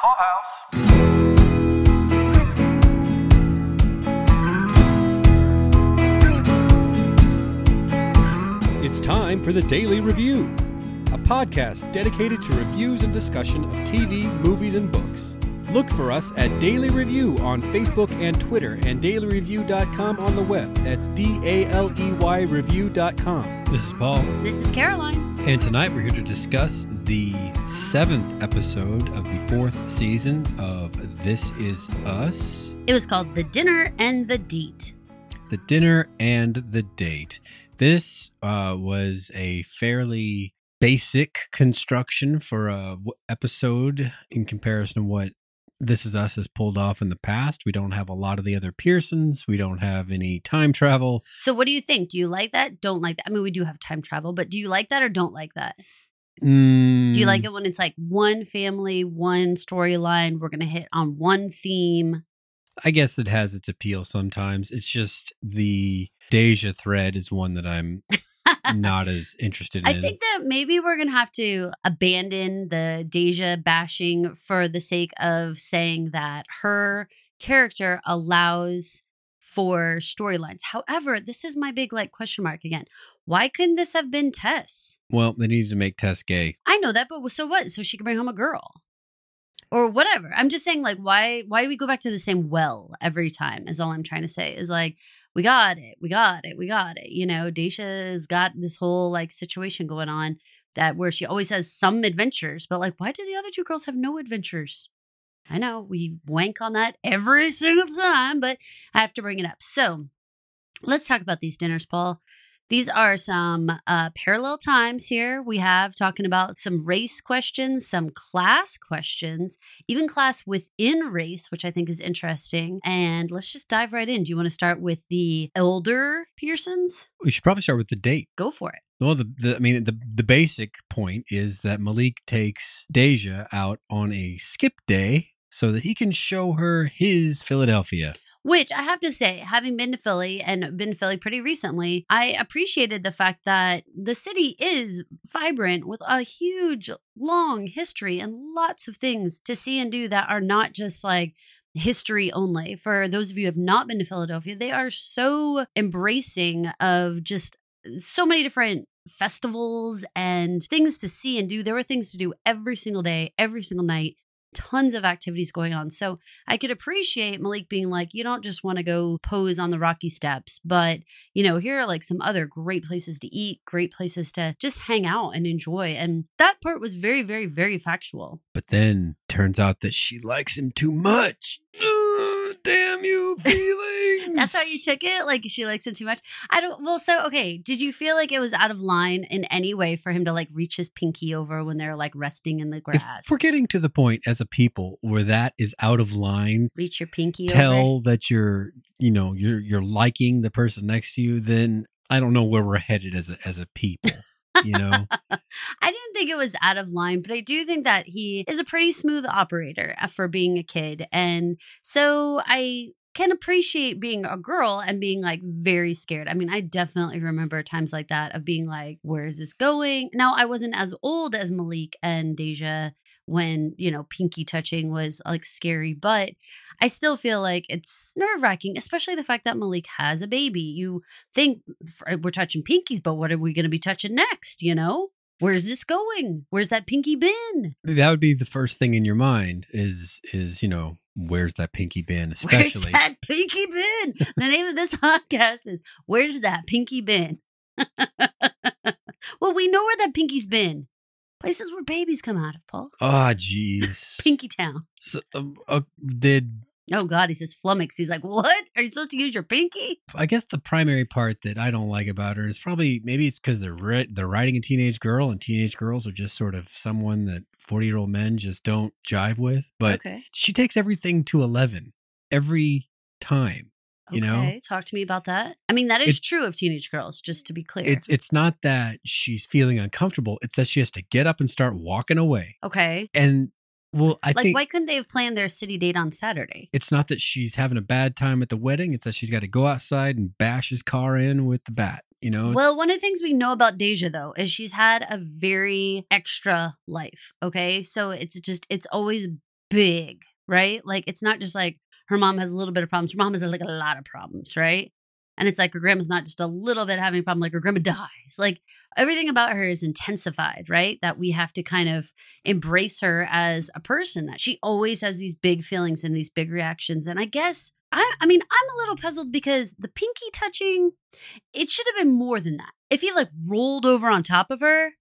Clubhouse. It's time for the Daily Review, a podcast dedicated to reviews and discussion of TV, movies, and books. Look for us at Daily Review on Facebook and Twitter and dailyreview.com on the web. That's D A L E Y review.com. This is Paul. This is Caroline. And tonight we're here to discuss the seventh episode of the fourth season of This Is Us It was called The Dinner and the Date. The Dinner and the Date. This uh, was a fairly basic construction for a w- episode in comparison to what This Is Us has pulled off in the past. We don't have a lot of the other Pearsons. We don't have any time travel. So, what do you think? Do you like that? Don't like that? I mean, we do have time travel, but do you like that or don't like that? Mm, Do you like it when it's like one family, one storyline? We're going to hit on one theme. I guess it has its appeal sometimes. It's just the Deja thread is one that I'm not as interested in it. I in. think that maybe we're going to have to abandon the Deja bashing for the sake of saying that her character allows for storylines. However, this is my big like question mark again. Why couldn't this have been Tess? well, they needed to make Tess gay. I know that, but so what? So she can bring home a girl. Or whatever. I'm just saying, like, why why do we go back to the same well every time? Is all I'm trying to say. Is like, we got it, we got it, we got it. You know, Deja's got this whole like situation going on that where she always has some adventures, but like, why do the other two girls have no adventures? I know we wank on that every single time, but I have to bring it up. So let's talk about these dinners, Paul. These are some uh, parallel times here. We have talking about some race questions, some class questions, even class within race, which I think is interesting. And let's just dive right in. Do you want to start with the elder Pearsons? We should probably start with the date. Go for it. Well, the, the I mean, the the basic point is that Malik takes Deja out on a skip day so that he can show her his Philadelphia. Which I have to say, having been to Philly and been to Philly pretty recently, I appreciated the fact that the city is vibrant with a huge, long history and lots of things to see and do that are not just like history only. For those of you who have not been to Philadelphia, they are so embracing of just so many different festivals and things to see and do. There were things to do every single day, every single night tons of activities going on. So I could appreciate Malik being like, you don't just want to go pose on the rocky steps, but you know, here are like some other great places to eat, great places to just hang out and enjoy. And that part was very, very, very factual. But then turns out that she likes him too much. Damn you, feelings. That's how you took it? Like she likes him too much? I don't well, so okay. Did you feel like it was out of line in any way for him to like reach his pinky over when they're like resting in the If grass? we're getting to the point as a people where that is out of line, reach your pinky tell over. that you're, you know, you're you're liking the person next to you, then I don't know where we're headed as a as a people. You know, I didn't think it was out of line, but I do think that he is a pretty smooth operator uh, for being a kid. And so I can appreciate being a girl and being like very scared. I mean, I definitely remember times like that of being like, where is this going? Now, I wasn't as old as Malik and Deja when, you know, pinky touching was like scary, but I still feel like it's nerve wracking, especially the fact that Malik has a baby. You think uh, we're touching pinkies, but what are we going to be touching next? You know? Where's this going? Where's that pinky been? that would be the first thing in your mind is is you know where's that pinky bin, Where's especially. that pinky bin? the name of this podcast is Where's That Pinky Bin? well, we know where that pinky's been. Places where babies come out of, Paul. Ah, jeez. Pinky Town. So, uh, uh, did Oh, God, he says flummox. He's like, What? Are you supposed to use your pinky? I guess the primary part that I don't like about her is probably maybe it's because they're ri- they're writing a teenage girl and teenage girls are just sort of someone that forty year old men just don't jive with. But okay. she takes everything to eleven every time. You know? Okay. Talk to me about that. I mean, that is It- true of teenage girls, just to be clear. It's it's not that she's feeling uncomfortable; it's that she has to get up and start walking away. okay. And well, I like, think why couldn't they have planned their city date on Saturday? it's not that she's having a bad time at the wedding; it's that she's got to go outside and bash his car in with the bat. You know, Well, one of the things we know about Deja though is she's had a very extra life. Okay. So it's just, it's always big, right? Like it's not just like her mom has a little bit of problems. Her mom has like a lot of problems, right? And it's like her grandma's not just a little bit having a problem, like her grandma dies. Like everything about her is intensified, right? That we have to kind of embrace her as a person, that she always has these big feelings and these big reactions. And I guess, I, I mean, I'm a little puzzled because the pinky touching, it should have been more than that. If he like rolled over on top of her,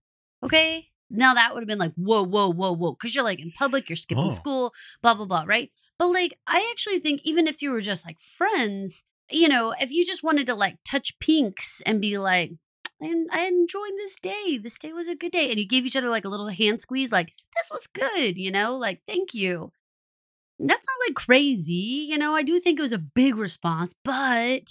okay, now that would have been like, whoa, whoa, whoa, whoa. Cause you're like in public, you're skipping Oh. school, blah, blah, blah, right? But like, I actually think even if you were just like friends, you know, if you just wanted to like touch pinks and be like, I, I enjoyed this day. This day was a good day. And you gave each other like a little hand squeeze, like, this was good, you know, like, thank you. That's not like crazy, you know. I do think it was a big response, but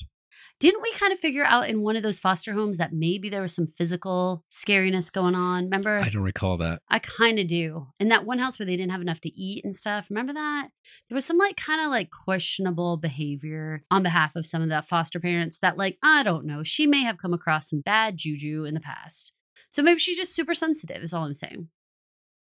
didn't we kind of figure out in one of those foster homes that maybe there was some physical scariness going on? Remember? I don't recall that. I kind of do. In that one house where they didn't have enough to eat and stuff. Remember that? There was some like kind of like questionable behavior on behalf of some of the foster parents that, like, I don't know, she may have come across some bad juju in the past. So maybe she's just super sensitive, is all I'm saying.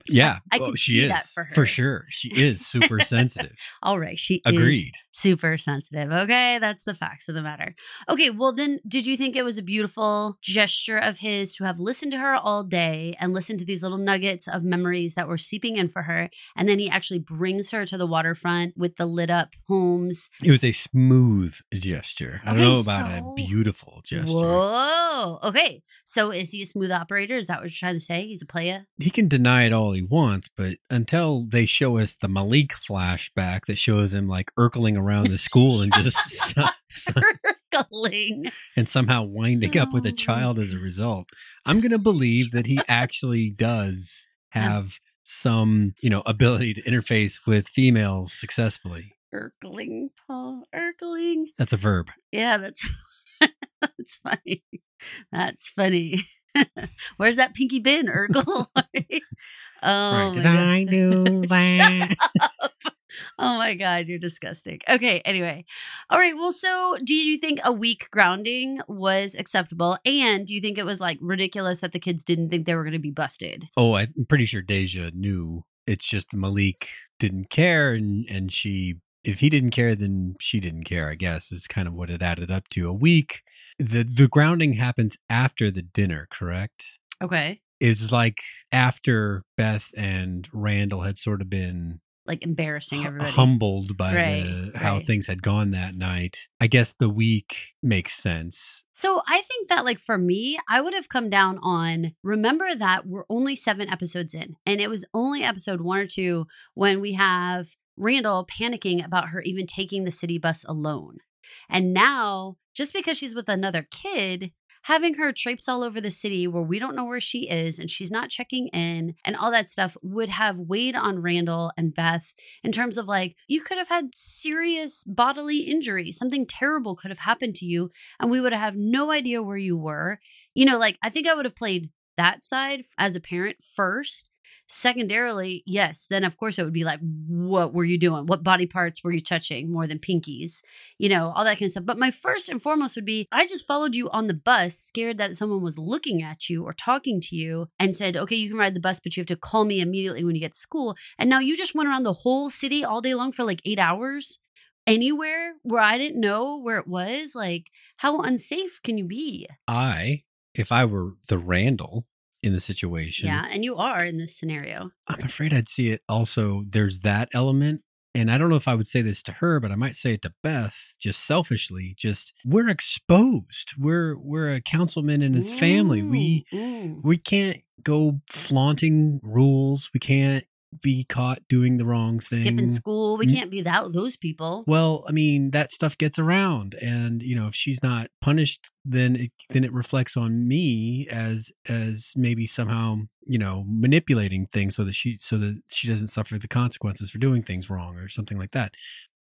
Yeah, I well, could she see is that for her. sure. She is super sensitive. All right. She is Agreed. super sensitive. Okay. That's the facts of the matter. Okay. Well, then, did you think it was a beautiful gesture of his to have listened to her all day and listened to these little nuggets of memories that were seeping in for her? And then he actually brings her to the waterfront with the lit up homes. It was a smooth gesture. I don't know about so- a beautiful gesture. Whoa. Okay. So is he a smooth operator? Is that what you're trying to say? He's a playa? He can deny it all he wants, but until they show us the Malik flashback that shows him like urkling around the school and just Circling. and somehow winding up with Oh. a child as a result, I'm going to believe that he actually does have some, you know, ability to interface with females successfully. Irkling, Paul. Irkling. That's a verb. Yeah, that's that's funny. That's funny. Where's that pinky bin, Urkel? oh, my Did I do that? oh my god, you're disgusting. Okay, anyway. All right, well, so do you think a week grounding was acceptable? And do you think it was like ridiculous that the kids didn't think they were going to be busted? Oh, I'm pretty sure Deja knew. It's just Malik didn't care, and and she, if he didn't care, then she didn't care. I guess is kind of what it added up to. A week. The the grounding happens after the dinner, correct? Okay. It's like after Beth and Randall had sort of been Like embarrassing everybody. humbled by Right, the, how right. things had gone that night. I guess the week makes sense. So I think that, like, for me, I would have come down on remember that we're only seven episodes in, and it was only episode one or two when we have Randall panicking about her even taking the city bus alone. And now, just because she's with another kid, having her traipse all over the city where we don't know where she is and she's not checking in and all that stuff would have weighed on Randall and Beth in terms of like, you could have had serious bodily injury. Something terrible could have happened to you and we would have no idea where you were. You know, like I think I would have played that side as a parent first. Secondarily, yes, then of course it would be like, what were you doing? What body parts were you touching more than pinkies? You know, all that kind of stuff. But my first and foremost would be I just followed you on the bus, scared that someone was looking at you or talking to you, and said, okay, you can ride the bus, but you have to call me immediately when you get to school. And now you just went around the whole city all day long for like eight hours anywhere where I didn't know where it was. Like, how unsafe can you be? I, if I were the Randall in the situation, Yeah. And you are in this scenario. I'm afraid I'd see it also. There's that element. And I don't know if I would say this to her, but I might say it to Beth, just selfishly. Just we're exposed. We're we're a councilman and his family. We Mm, we can't go flaunting rules. We can't be caught doing the wrong thing. skipping school. We can't be that those people. Well, I mean, that stuff gets around and you know, if she's not punished, then it then it reflects on me as as maybe somehow, you know, manipulating things so that she so that she doesn't suffer the consequences for doing things wrong or something like that.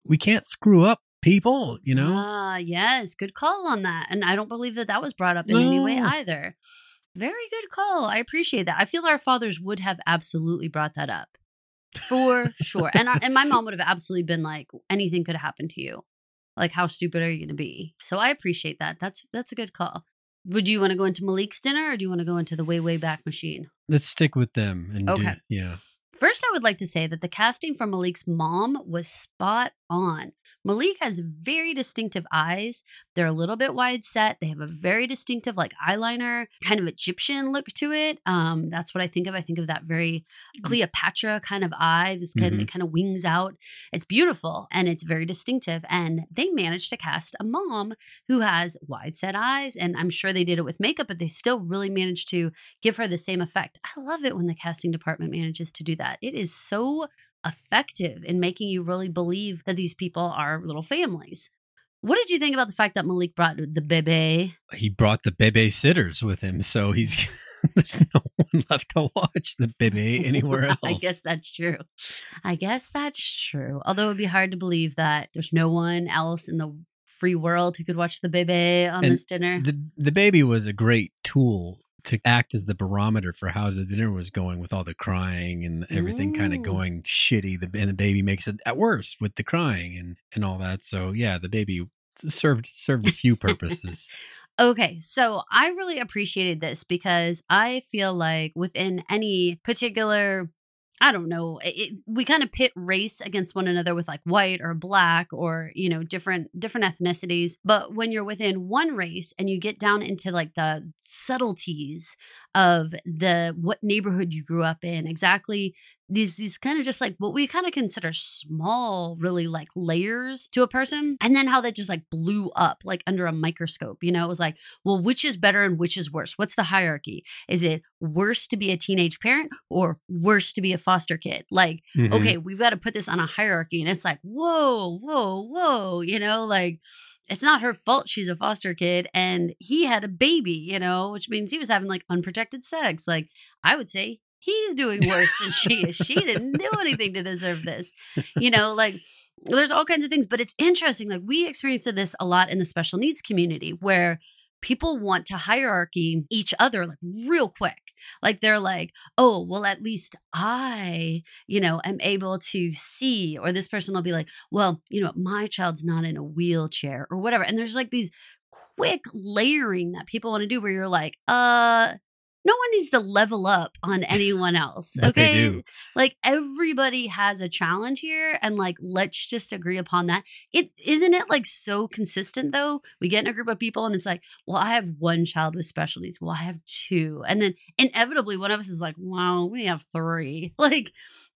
We can't screw up people, you know? Ah, yes, good call on that. And I don't believe that that was brought up in any way either. Very good call. I appreciate that. I feel our fathers would have absolutely brought that up for sure. And our, and my mom would have absolutely been like, anything could happen to you. Like, how stupid are you going to be? So I appreciate that. That's that's a good call. Would you want to go into Malik's dinner or do you want to go into the way way back machine? Let's stick with them and do- Okay. yeah. First, I would like to say that the casting for Malik's mom was spot on. Malik has very distinctive eyes. They're a little bit wide set. They have a very distinctive, like eyeliner, kind of Egyptian look to it. Um, that's what I think of. I think of that very Cleopatra kind of eye. This kind Mhm. of kind of wings out. It's beautiful and it's very distinctive. And they managed to cast a mom who has wide set eyes. And I'm sure they did it with makeup, but they still really managed to give her the same effect. I love it when the casting department manages to do that. It is so effective in making you really believe that these people are little families. What did you think about the fact that Malik brought the bebe? He brought the bebe sitters with him, so he's there's no one left to watch the bebe anywhere else. I guess that's true. I guess that's true. Although it would be hard to believe that there's no one else in the free world who could watch the bebe on And this dinner. the the baby was a great tool to act as the barometer for how the dinner was going with all the crying and everything kind of Mm. going shitty the, and the baby makes it at worse with the crying and and all that so yeah the baby served served a few purposes Okay, so I really appreciated this because I feel like within any particular, I don't know, it, we kind of pit race against one another with like white or black or you know different different ethnicities. But when you're within one race and you get down into like the subtleties of the what neighborhood you grew up in, exactly these these kind of just like what we kind of consider small really like layers to a person and then how that just like blew up like under a microscope you know? It was like well which is better and which is worse? What's the hierarchy? Is it worse to be a teenage parent or worse to be a foster kid? Like Mhm. okay we've got to put this on a hierarchy and it's like whoa whoa whoa you know? Like it's not her fault she's a foster kid and he had a baby you know? Which means he was having like unprotected sex. Like i would say he's doing worse than she is. She didn't do anything to deserve this. You know like there's all kinds of things but it's interesting like we experienced this a lot in the special needs community where people want to hierarchy each other like real quick. Like they're like oh well at least i you know am able to see or this person will be like well you know my child's not in a wheelchair or whatever. And there's like these quick layering that people want to do where you're like uh no one needs to level up on anyone else okay? like everybody has a challenge here and like let's just agree upon that. It isn't it like so consistent though? We get in a group of people and it's like well i have one child with special needs. Well i have two. And then inevitably one of us is like wow we have three. Like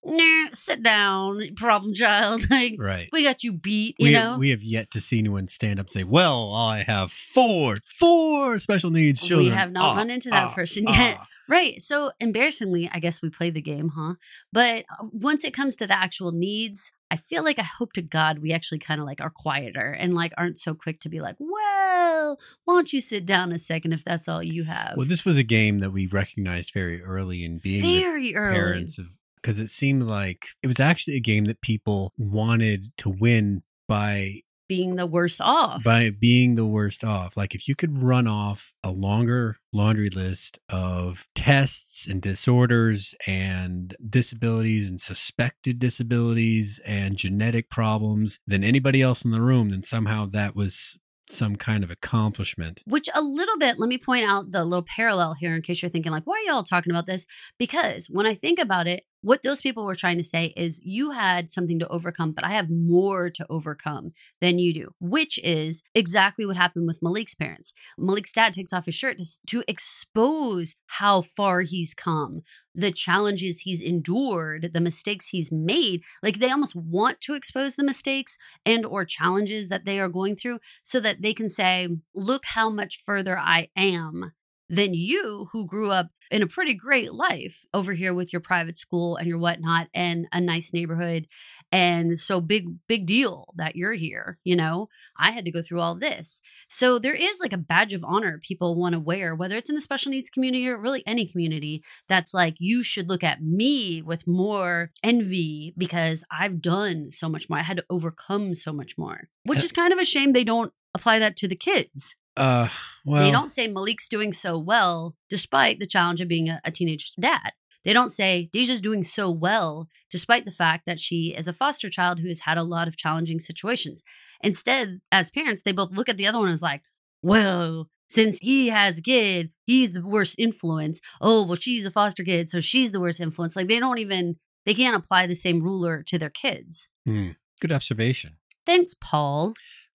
nah, sit down problem child like right we got you beat you we, know have, we have yet to see anyone stand up and say, "Well, I have four, four special needs children. We have not Ah, run into that ah, person ah. yet. Right. So embarrassingly, I guess we play the game, huh? But uh, once it comes to the actual needs, I feel like I hope to God we actually kind of like are quieter and like aren't so quick to be like, well, why don't you sit down a second if that's all you have? Well, this was a game that we recognized very early in being Very early. parents of because it seemed like it was actually a game that people wanted to win by Being the worse off. by being the worst off. Like if you could run off a longer laundry list of tests and disorders and disabilities and suspected disabilities and genetic problems than anybody else in the room, then somehow that was some kind of accomplishment. Which a little bit, let me point out the little parallel here in case you're thinking, like, why are y'all talking about this? Because when I think about it, what those people were trying to say is you had something to overcome, but I have more to overcome than you do, which is exactly what happened with Malik's parents. Malik's dad takes off his shirt to, to expose how far he's come, the challenges he's endured, the mistakes he's made. Like they almost want to expose the mistakes and or challenges that they are going through so that they can say, look how much further I am than you who grew up in a pretty great life over here with your private school and your whatnot and a nice neighborhood. And so big, big deal that you're here. You know, I had to go through all this. So there is like a badge of honor people want to wear, whether it's in the special needs community or really any community that's like, you should look at me with more envy because I've done so much more. I had to overcome so much more, which uh is kind of a shame they don't apply that to the kids. Uh, well, they don't say Malik's doing so well despite the challenge of being a, a teenage dad. They don't say Deja's doing so well despite the fact that she is a foster child who has had a lot of challenging situations. Instead, as parents, they both look at the other one as like, well, since he has a kid, he's the worst influence. Oh, well, she's a foster kid, so she's the worst influence. Like they don't even they can't apply the same ruler to their kids. Hmm. Good observation. Thanks, Paul.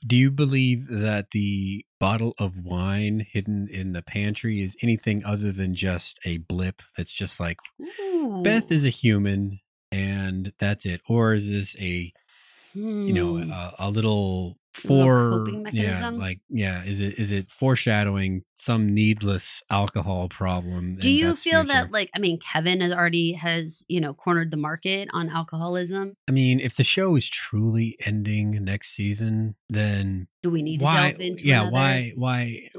Do you believe that the bottle of wine hidden in the pantry is anything other than just a blip that's just like Ooh. Beth is a human and that's it? Or is this a you know Hmm. a, a little for coping yeah like yeah is it is it foreshadowing some needless alcohol problem Do you feel future? that like I mean Kevin has already has, you know, cornered the market on alcoholism? i mean if the show is truly ending next season then Do we need to why delve into yeah another? why why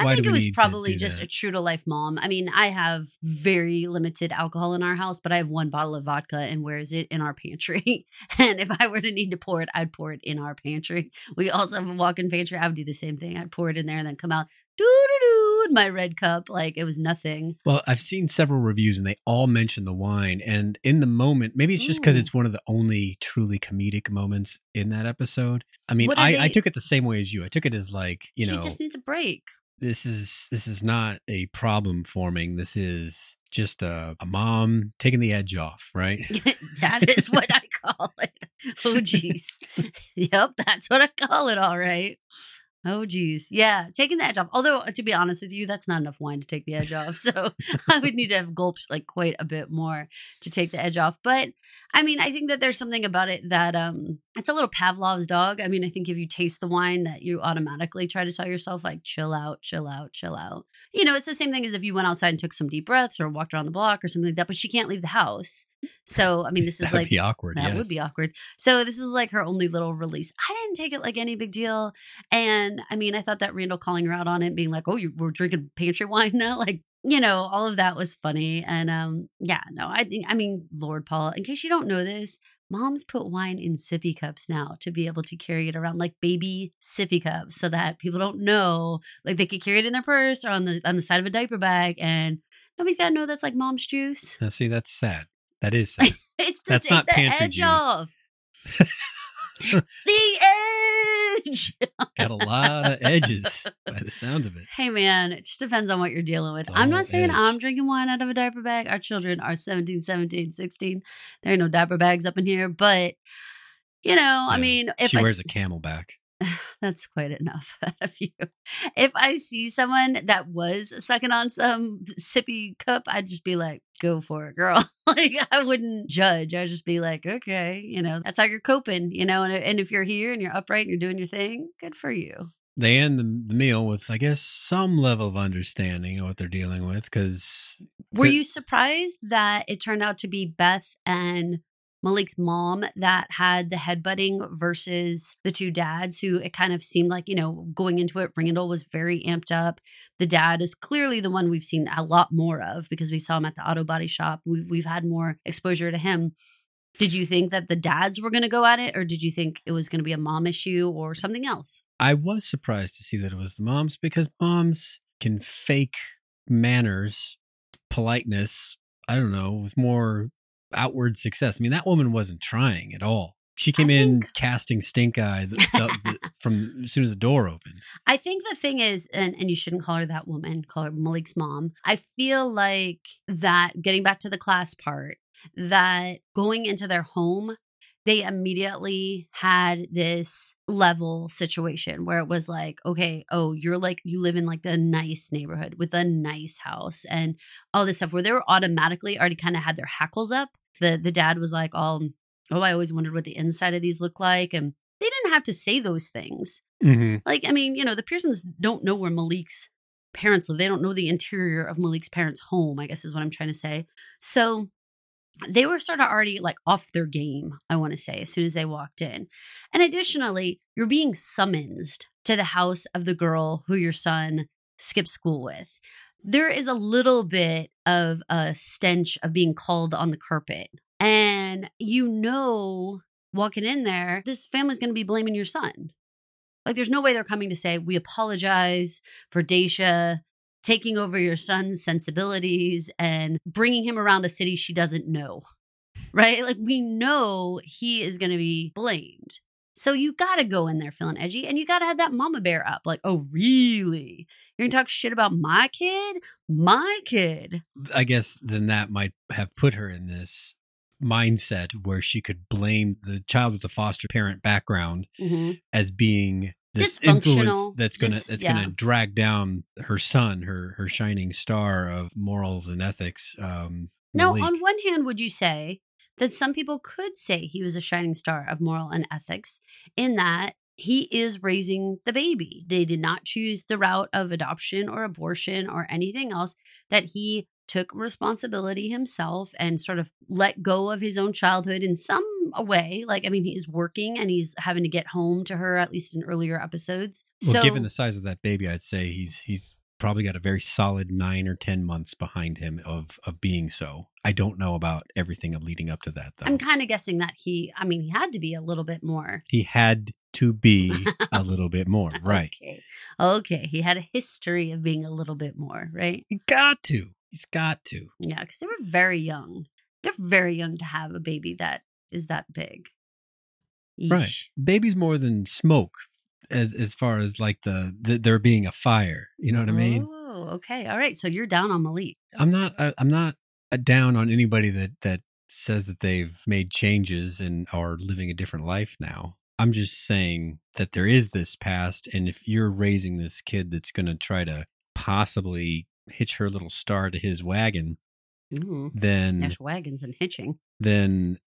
I think it was probably just that? a true to life mom. I mean, I have very limited alcohol in our house, but I have one bottle of vodka and where is it? In our pantry. and if I were to need to pour it, I'd pour it in our pantry. We also have a walk in pantry. I would do the same thing. I'd pour it in there and then come out, doo doo doo, in my red cup. Like it was nothing. Well, I've seen several reviews and they all mention the wine. And in the moment, maybe it's just because it's one of the only truly comedic moments in that episode. I mean, What are I, I took it the same way as you. I took it as like, you know, she know, just needs a break. This is this is not a problem forming. This is just a, a mom taking the edge off, right? that is what I call it. Oh, jeez. yep, that's what I call it. All right. Oh, geez. Yeah, taking the edge off. Although, to be honest with you, that's not enough wine to take the edge off. So I would need to have gulped like quite a bit more to take the edge off. But I mean, I think that there's something about it that um it's a little Pavlov's dog. I mean, I think if you taste the wine, that you automatically try to tell yourself like, chill out, chill out, chill out. You know, it's the same thing as if you went outside and took some deep breaths or walked around the block or something like that. But she can't leave the house. So I mean, this is like awkward. that yes. would be awkward. So this is like her only little release. I didn't take it like any big deal, and I mean, I thought that Randall calling her out on it, being like, "Oh, you we're drinking pantry wine now," like you know, all of that was funny. And um, yeah, no, I think I mean, Lord Paul. In case you don't know this, moms put wine in sippy cups now to be able to carry it around like baby sippy cups, so that people don't know, like they could carry it in their purse or on the on the side of a diaper bag, and nobody's got to know that's like mom's juice. Now, see, that's sad. That is sad. It's to That's take not the pantry edge juice. off. the edge. Got a lot of edges by the sounds of it. Hey man, it just depends on what you're dealing with. It's I'm all not saying edge. I'm drinking wine out of a diaper bag. Our children are 17, 17, 16. There ain't no diaper bags up in here, but you know, I Yeah. mean, if she I wears a camelback. that's quite enough out of you. If I see someone that was sucking on some sippy cup, I'd just be like, go for it, girl. like, I wouldn't judge. I'd just be like, okay, you know, that's how you're coping, you know, and, and if you're here and you're upright and you're doing your thing, good for you. They end the, the meal with, I guess, some level of understanding of what they're dealing with because Were you surprised that it turned out to be Beth and Malik's mom that had the headbutting versus the two dads who it kind of seemed like, you know, going into it, Randall was very amped up. The dad is clearly the one we've seen a lot more of because we saw him at the auto body shop. We've, we've had more exposure to him. Did you think that the dads were going to go at it or did you think it was going to be a mom issue or something else? I was surprised to see that it was the moms because moms can fake manners, politeness. I don't know, with more outward success. I mean, that woman wasn't trying at all. She came I in think- casting stink eye the, the, the, from as soon as the door opened. I think the thing is, and, and you shouldn't call her that woman, call her Malik's mom. I feel like that getting back to the class part, that going into their home, they immediately had this level situation where it was like, okay, oh, you're like, you live in like the nice neighborhood with a nice house and all this stuff where they were automatically already kind of had their hackles up. The, the dad was like, all, oh, I always wondered what the inside of these look like. And they didn't have to say those things. Mm-hmm. Like, I mean, you know, the Pearsons don't know where Malik's parents live. They don't know the interior of Malik's parents' home, I guess is what I'm trying to say. So they were sort of already like off their game, I want to say, as soon as they walked in. And additionally, you're being summoned to the house of the girl who your son skipped school with. There is a little bit of a stench of being called on the carpet. And you know, walking in there, this family's going to be blaming your son. Like, there's no way they're coming to say, We apologize for Deja taking over your son's sensibilities and bringing him around a city she doesn't know. Right? Like, we know he is going to be blamed. So you got to go in there feeling edgy and you got to have that mama bear up. Like, oh, really? You're going to talk shit about my kid? My kid. I guess then that might have put her in this mindset where she could blame the child with the foster parent background Mhm. as being this influence that's gonna dis- that's yeah. gonna drag down her son, her her shining star of morals and ethics. Um, Now, Malik. on one hand, would you say that some people could say he was a shining star of moral and ethics in that he is raising the baby? They did not choose the route of adoption or abortion or anything else, that he took responsibility himself and sort of let go of his own childhood in some way. Like, I mean, he is working and he's having to get home to her, at least in earlier episodes. well, so, given the size of that baby, I'd say he's he's probably got a very solid nine or ten months behind him of of being so. I don't know about everything of leading up to that though. I'm kind of guessing that he, I mean, he had to be a little bit more he had to be a little bit more, right? Okay. Okay. He had a history of being a little bit more, right? He got to. He's got to. Yeah, because they were very young. They're very young to have a baby that is that big. Right. Yeesh. Baby's more than smoke as as far as like the, the there being a fire. You know what I mean? Oh, okay. All right. So you're down on Malik. I'm not I, I'm not uh, down on anybody that that says that they've made changes and are living a different life now. I'm just saying that there is this past and if you're raising this kid that's going to try to possibly hitch her little star to his wagon, then there's wagons and hitching. then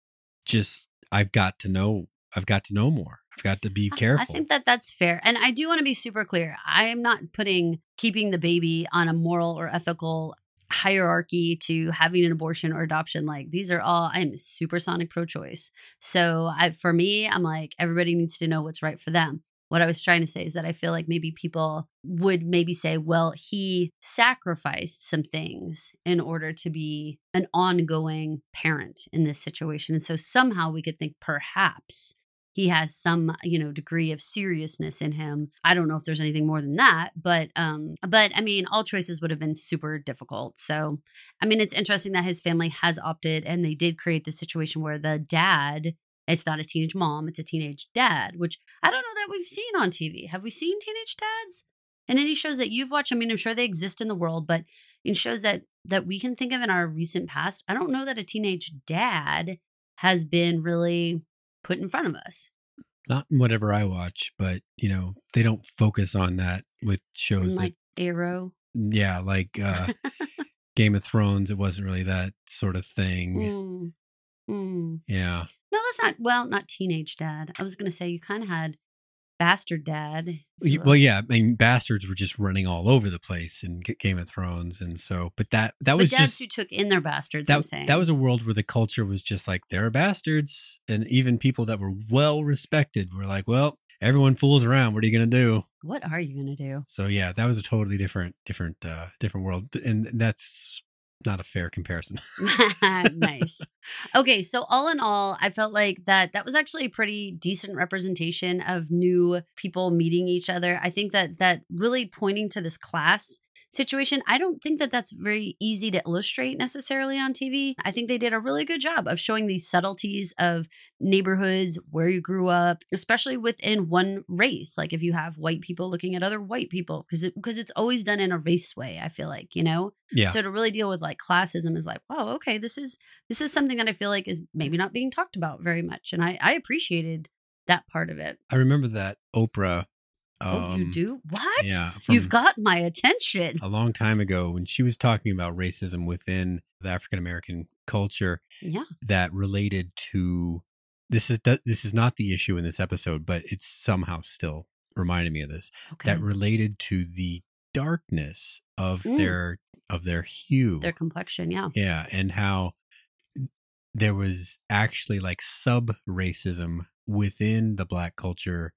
just I've got to know I've got to know more. I've got to be careful. I think that that's fair. And I do want to be super clear. I am not putting keeping the baby on a moral or ethical hierarchy to having an abortion or adoption. Like these are all, I'm supersonic pro choice. So I, for me, I'm like, everybody needs to know what's right for them. What I was trying to say is that I feel like maybe people would maybe say, well, he sacrificed some things in order to be an ongoing parent in this situation. And so somehow we could think perhaps he has some you know degree of seriousness in him. I don't know if there's anything more than that but um but i mean all choices would have been super difficult. So i mean it's interesting that his family has opted and they did create this situation where the dad it's not a teenage mom it's a teenage dad which i don't know that we've seen on tv have we seen teenage dads? In any shows that you've watched? I mean i'm sure they exist in the world but in shows that that we can think of in our recent past i don't know that a teenage dad has been really put in front of us Not in whatever I watch, but you know, they don't focus on that with shows like Arrow. yeah, like uh Game of Thrones, it wasn't really that sort of thing. Mm. Mm. Yeah. No, that's not. Well, not teenage dad. I was going to say you kind of had bastard dad. Well, yeah, I mean, bastards were just running all over the place in G- Game of Thrones, and so, but that that but was dads just who took in their bastards. I'm that saying that was a world where the culture was just like there are bastards, and even people that were well respected were like, well, everyone fools around. What are you gonna do? What are you going to do? So yeah, that was a totally different, different, uh different world, and that's not a fair comparison. nice. Okay, so all in all, I felt like that that was actually a pretty decent representation of new people meeting each other. I think that that really pointing to this class situation, I don't think that that's very easy to illustrate necessarily on TV. I think they did a really good job of showing these subtleties of neighborhoods, where you grew up, especially within one race. Like if you have white people looking at other white people because it, because it's always done in a race way, I feel like, you know? yeah, So to really deal with like classism is like, wow, okay, this is this is something that I feel like is maybe not being talked about very much, and I I appreciated that part of it. I remember that Oprah. Oh, you um, do what? Yeah, You've got my attention. a long time ago when she was talking about racism within the African American culture Yeah. that related to this is this is not the issue in this episode, but it's somehow still reminded me of this Okay. that related to the darkness of Mm. their of their hue. Their complexion. Yeah. yeah, and how there was actually like sub racism within the black culture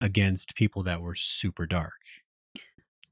against people that were super dark.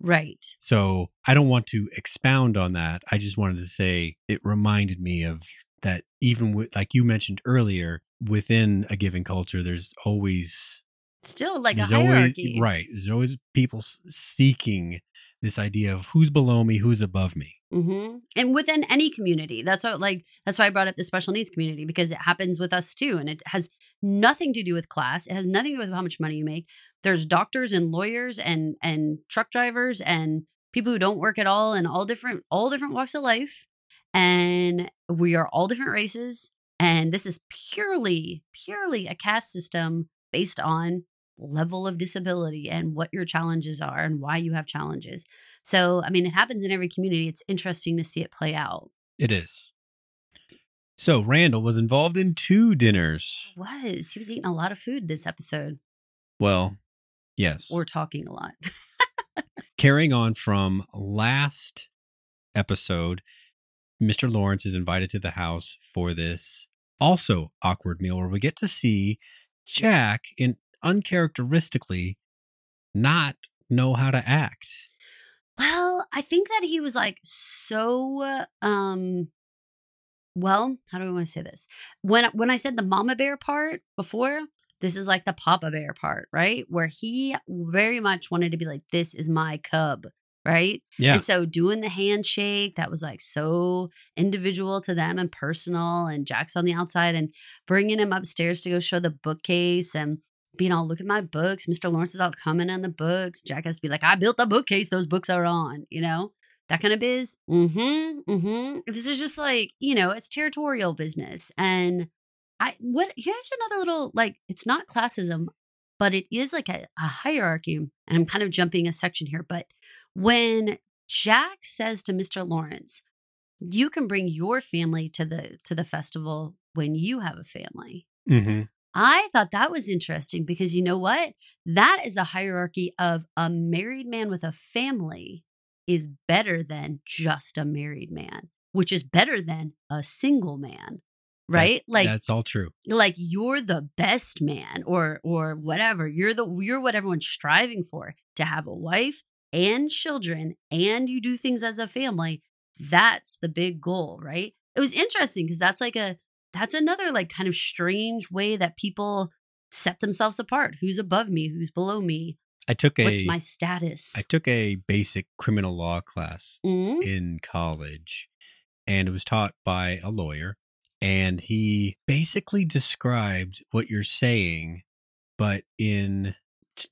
Right. So I don't want to expound on that. I just wanted to say it reminded me of that even with like you mentioned earlier, within a given culture, there's always Still like a hierarchy. always right. There's always people seeking this idea of who's below me, who's above me. Hmm And within any community, that's what like that's why I brought up the special needs community because it happens with us too, and it has nothing to do with class. It has nothing to do with how much money you make. There's doctors and lawyers and and truck drivers and people who don't work at all and all different all different walks of life, and we are all different races. And this is purely, purely a caste system based on level of disability and what your challenges are and why you have challenges. So, I mean, it happens in every community. It's interesting to see it play out. It is. So Randall was involved in two dinners. Was he was eating a lot of food this episode Well, yes. We're talking a lot? Carrying on from last episode, Mr. Lawrence is invited to the house for this also awkward meal where we get to see Jack in uncharacteristically not know how to act. Well, I think that he was like so um well, how do I want to say this? When when I said the mama bear part before, this is like the papa bear part, right? Where he very much wanted to be like this is my cub, right? Yeah. And so doing the handshake, that was like so individual to them and personal. And Jack's on the outside and bringing him upstairs to go show the bookcase and being all, look at my books. Mr. Lawrence is all coming on the books. Jack has to be like, I built the bookcase those books are on, you know? That kind of biz. Mm-hmm. Mm-hmm. This is just like, you know, it's territorial business. And I what here's another little like it's not classism, but it is like a, a hierarchy. And I'm kind of jumping a section here, but when Jack says to Mr. Lawrence, you can bring your family to the to the festival when you have a family. Mm-hmm. I thought that was interesting because you know what? That is a hierarchy of a married man with a family is better than just a married man, which is better than a single man. Right? like that's all true. like you're the best man or or whatever. You're the you're what everyone's striving for to have a wife and children and you do things as a family. That's the big goal, right? It was interesting because that's like a that's another like kind of strange way that people set themselves apart. Who's above me? Who's below me? I took a What's my status? I took a basic criminal law class Mm? in college and it was taught by a lawyer and he basically described what you're saying but in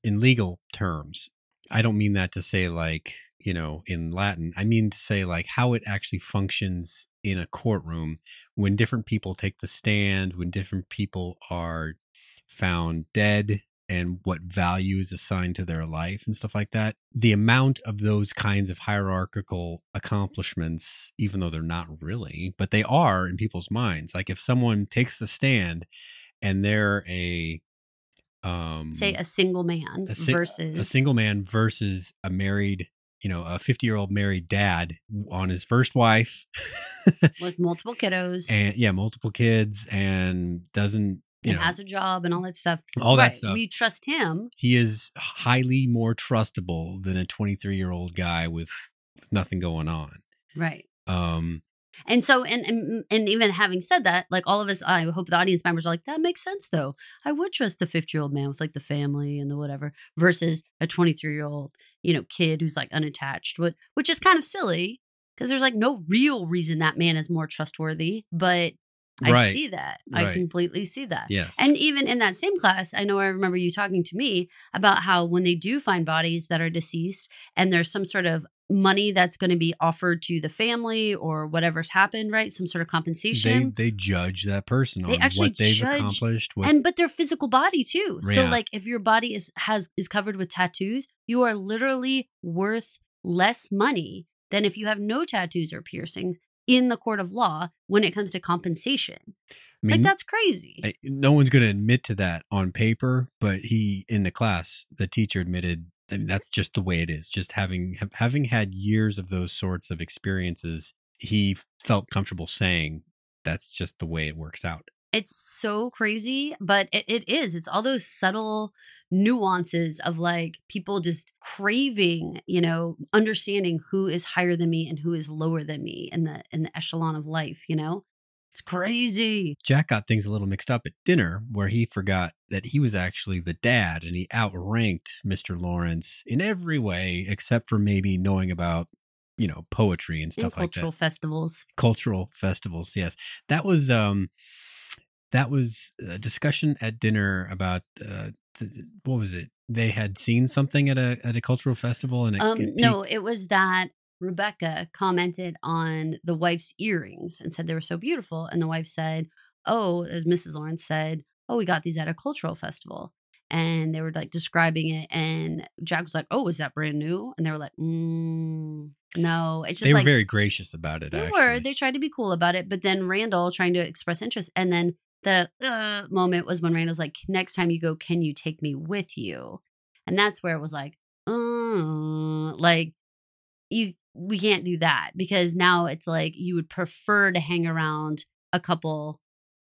in legal terms i don't mean that to say like you know in latin i mean to say like how it actually functions in a courtroom when different people take the stand when different people are found dead and what value is assigned to their life and stuff like that. The amount of those kinds of hierarchical accomplishments, even though they're not really, but they are in people's minds. Like if someone takes the stand and they're a um Say a single man a si- versus a single man versus a married, you know, a 50 year old married dad on his first wife with multiple kiddos and yeah, multiple kids and doesn't you and know, has a job and all that stuff. all that stuff. We trust him. he is highly more trustable than a 23 year old guy with, with nothing going on. Right. Um, And so, and, and and even having said that, like all of us, I hope the audience members are like, that makes sense though. I would trust the 50 year old man with like the family and the whatever versus a 23 year old, you know, kid who's like unattached, what, which is kind of silly because there's like no real reason that man is more trustworthy. But I Right. see that. I completely see that. yes. And even in that same class, I know I remember you talking to me about how when they do find bodies that are deceased and there's some sort of money that's going to be offered to the family or whatever's happened, right? Some sort of compensation. they they judge that person They on actually what they've judge- accomplished. What, and but their physical body too. So like if your body is has is covered with tattoos, you are literally worth less money than if you have no tattoos or piercing in the court of law when it comes to compensation. I mean, like that's crazy. I- no one's going to admit to that on paper, but he in the class, the teacher admitted that that's just the way it is. Just having having had years of those sorts of experiences, he felt comfortable saying that's just the way it works out. it's so crazy, but it, it is. It's all those subtle nuances of like people just craving, you know, understanding who is higher than me and who is lower than me in the in the echelon of life, you know? It's crazy. Jack got things a little mixed up at dinner where he forgot that he was actually the dad and he outranked Mr. Lawrence in every way except for maybe knowing about, you know, poetry and stuff like that. cultural that. festivals. Cultural festivals, yes. That was um that was a discussion at dinner about uh th- what was it? They had seen something at a at a cultural festival and it, Um, it no, it was that Rebecca commented on the wife's earrings and said they were so beautiful. And the wife said, oh, as Mrs. Lawrence said, oh, we got these at a cultural festival. And they were like describing it. And Jack was like, oh, is that brand new? And they were like, mm, no. It's just they were like, very gracious about it. they actually. were. They tried to be cool about it. But then Randall trying to express interest. And then the uh, moment was when Randall's like, next time you go, can you take me with you? And that's where it was like, uh, like you, we can't do that because now it's like you would prefer to hang around a couple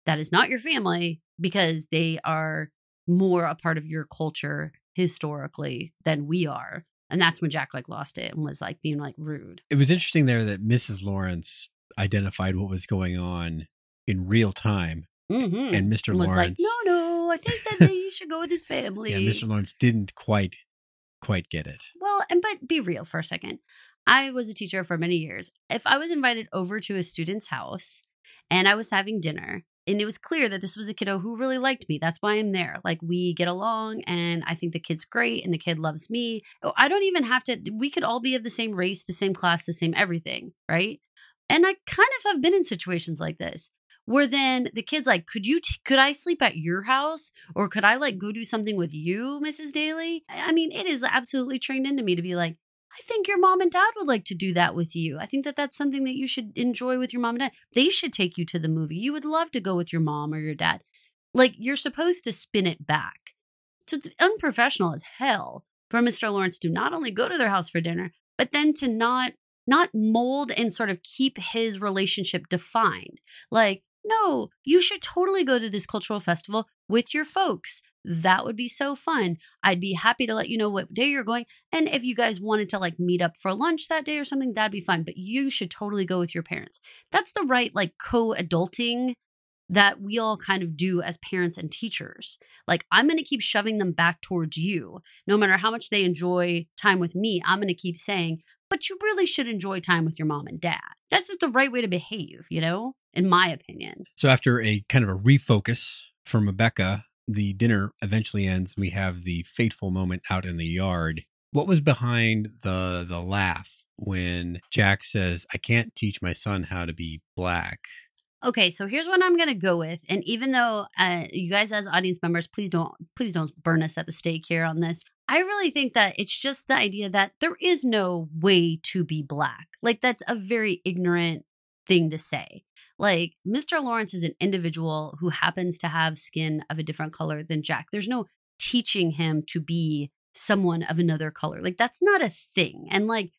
that is not your family because they are more a part of your culture historically than we are. And that's when Jack like lost it and was like being like rude. it was interesting there that Mrs. Lawrence identified what was going on in real time, Mm-hmm. and Mr. was Lawrence, like, no, no, I think that he should go with his family. yeah, Mr. Lawrence didn't quite quite get it. Well, and but be real for a second. I was a teacher for many years. If I was invited over to a student's house and I was having dinner, and it was clear that this was a kiddo who really liked me, that's why I'm there. Like we get along, and I think the kid's great, and the kid loves me. Oh, I don't even have to. We could all be of the same race, the same class, the same everything, right? And I kind of have been in situations like this where then the kid's like, "Could you? T- could I sleep at your house, or could I like go do something with you, Mrs. Daly?" I I mean, it is absolutely trained into me to be like, "I think your mom and dad would like to do that with you. I think that that's something that you should enjoy with your mom and dad. They should take you to the movie. You would love to go with your mom or your dad. Like you're supposed to spin it back. So it's unprofessional as hell for Mr. Lawrence to not only go to their house for dinner, but then to not not mold and sort of keep his relationship defined. Like, no, you should totally go to this cultural festival with your folks. That would be so fun. I'd be happy to let you know what day you're going. And if you guys wanted to like meet up for lunch that day or something, that'd be fine. But you should totally go with your parents. That's the right like co-adulting that we all kind of do as parents and teachers. Like, I'm going to keep shoving them back towards you. No matter how much they enjoy time with me, I'm going to keep saying, but you really should enjoy time with your mom and dad. That's just the right way to behave, you know, in my opinion. So after a kind of a refocus from Rebecca, the dinner eventually ends. We have the fateful moment out in the yard. What was behind the the laugh when Jack says, "I can't teach my son how to be black"? Okay, so here's what I'm gonna go with, and even though uh, you guys as audience members, please don't please don't burn us at the stake here on this. I really think that it's just the idea that there is no way to be black. Like that's a very ignorant thing to say. Like Mr. Lawrence is an individual who happens to have skin of a different color than Jack. There's no teaching him to be someone of another color. Like that's not a thing. And like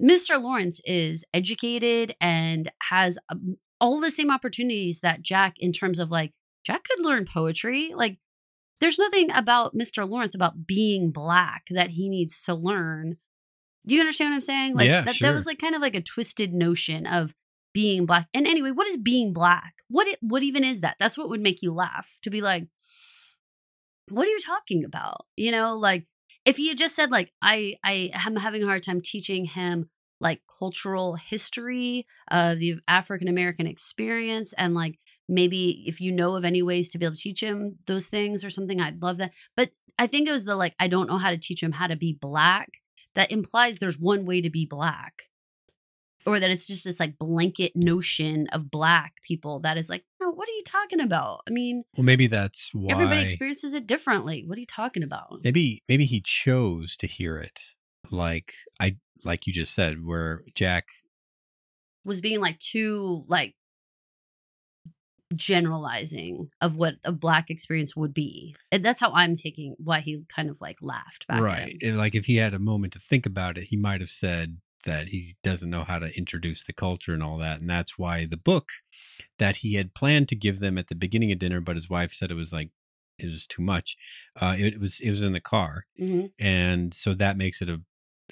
Mr. Lawrence is educated and has um, all the same opportunities that Jack in terms of like Jack could learn poetry. Like there's nothing about Mr. Lawrence about being black that he needs to learn. Do you understand what I'm saying? Like Yeah, that, sure. that was like kind of like a twisted notion of being black. And anyway, what is being black? What it, what even is that? That's what would make you laugh to be like, what are you talking about? You know, like if had just said like I I am having a hard time teaching him like cultural history of the African American experience and like maybe if you know of any ways to be able to teach him those things or something I'd love that. But I think it was the like I don't know how to teach him how to be black that implies there's one way to be black. Or that it's just this like blanket notion of black people that is like, no, what are you talking about? I mean, Well, maybe that's why. everybody experiences it differently. What are you talking about? maybe maybe he chose to hear it, like I like you just said, where Jack. was being like too like generalizing of what a black experience would be. And that's how I'm taking why he kind of like laughed back. at right, and like if he had a moment to think about it, he might have said that he doesn't know how to introduce the culture and all that, and that's why the book that he had planned to give them at the beginning of dinner, but his wife said it was like it was too much. Uh, it was it was in the car, Mhm. and so that makes it a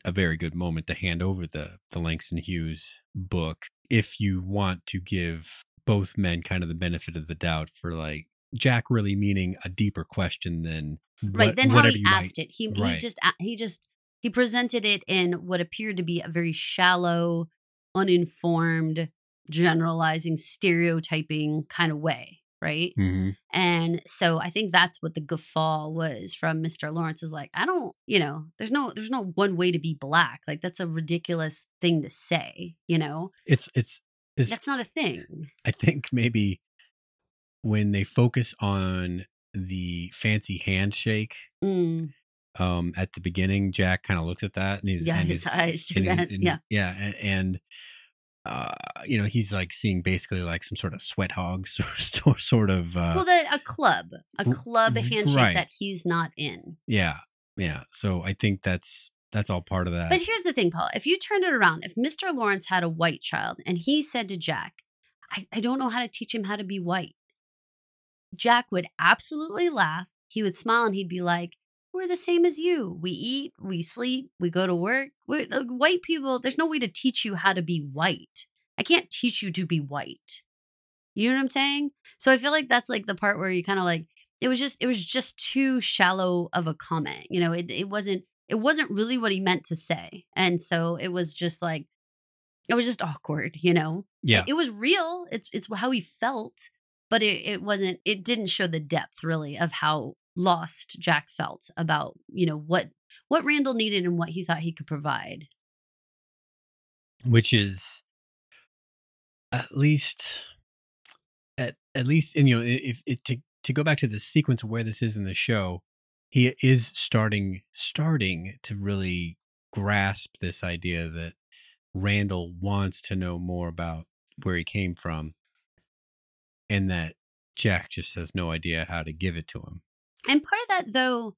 a very good moment to hand over the the Langston Hughes book if you want to give both men kind of the benefit of the doubt for like Jack really meaning a deeper question than Right. what- then how he you might- asked it. He he just he just he presented it in what appeared to be a very shallow, uninformed, generalizing, stereotyping kind of way. Right. Mhm. And so I think that's what the guffaw was from Mr. Lawrence is like, I don't, you know, there's no there's no one way to be black. Like that's a ridiculous thing to say, you know? It's it's it's That's not a thing. I think maybe when they focus on the fancy handshake Mm. Um, at the beginning, Jack kind of looks at that and he's Yeah, and his his- eyes and he- that. and Yeah. he's- yeah, and, and uh, you know he's like seeing basically like some sort of sweat hog sort sort of uh, Well, that a club, a club handshake right. that he's not in. yeah, yeah. So I think that's that's all part of that. But here's the thing, Paul. If you turned it around, if Mr. Lawrence had a white child and he said to Jack, I, I don't know how to teach him how to be white, Jack would absolutely laugh. He would smile and he'd be like, We're the same as you. We eat, we sleep, we go to work. We're, like, white people, there's no way to teach you how to be white. I can't teach you to be white. You know what I'm saying? So I feel like that's like the part where you kind of like, it was just, it was just too shallow of a comment. You know, it, it wasn't, it wasn't really what he meant to say. And so it was just like, it was just awkward, you know? yeah, It, it was real. It's, it's how he felt, but it, it wasn't, it didn't show the depth really of how lost Jack felt about, you know, what, what Randall needed and what he thought he could provide. which is at least at at least and you know if it to to go back to the sequence where this is in the show he is starting starting to really grasp this idea that Randall wants to know more about where he came from and that Jack just has no idea how to give it to him. And part of that though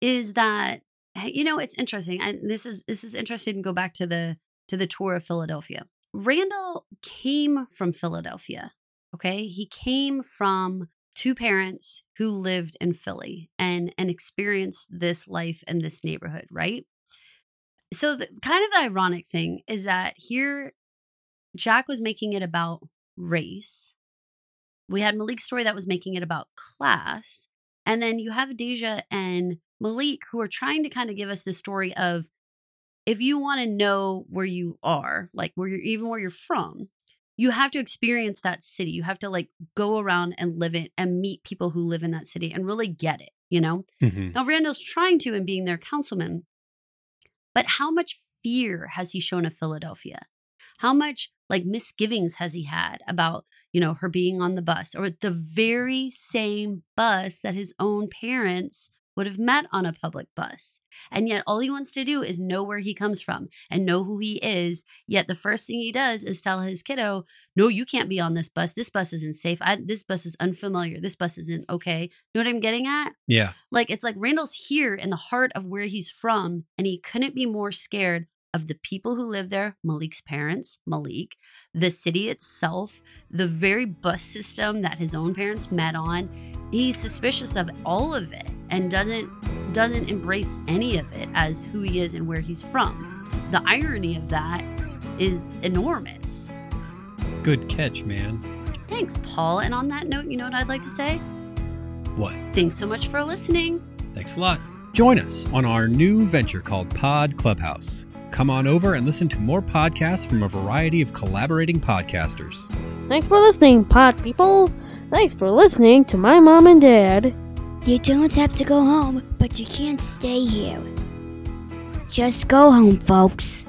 is that eh, you know it's interesting. And this is this is interesting to go back to the to the tour of Philadelphia. Randall came from Philadelphia. Okay? He came from two parents who lived in Philly and and experienced this life in this neighborhood, right? So the kind of the ironic thing is that here Jack was making it about race. We had Malik's story that was making it about class. And then you have Deja and Malik who are trying to kind of give us the story of if you want to know where you are, like where you're even where you're from, you have to experience that city. You have to like go around and live it and meet people who live in that city and really get it, you know? Mm-hmm. Now Randall's trying to and being their councilman, but how much fear has he shown of Philadelphia? How much like misgivings has he had about, you know, her being on the bus or the very same bus that his own parents would have met on a public bus. And yet all he wants to do is know where he comes from and know who he is. Yet the first thing he does is tell his kiddo, "No, you can't be on this bus. This bus isn't safe. I, this bus is unfamiliar. This bus isn't okay." You know what I'm getting at? Yeah. Like it's like Randall's here in the heart of where he's from, and he couldn't be more scared of the people who live there, Malik's parents, Malik, the city itself, the very bus system that his own parents met on. He's suspicious of all of it and doesn't doesn't embrace any of it as who he is and where he's from. The irony of that is enormous. Good catch, man. Thanks, Paul. And on that note, you know what I'd like to say? What? Thanks so much for listening. Thanks a lot. Join us on our new venture called Pod Clubhouse. Come on over and listen to more podcasts from a variety of collaborating podcasters. Thanks for listening, pod people. Thanks for listening to my mom and dad. You don't have to go home, but you can't stay here. Just go home, folks.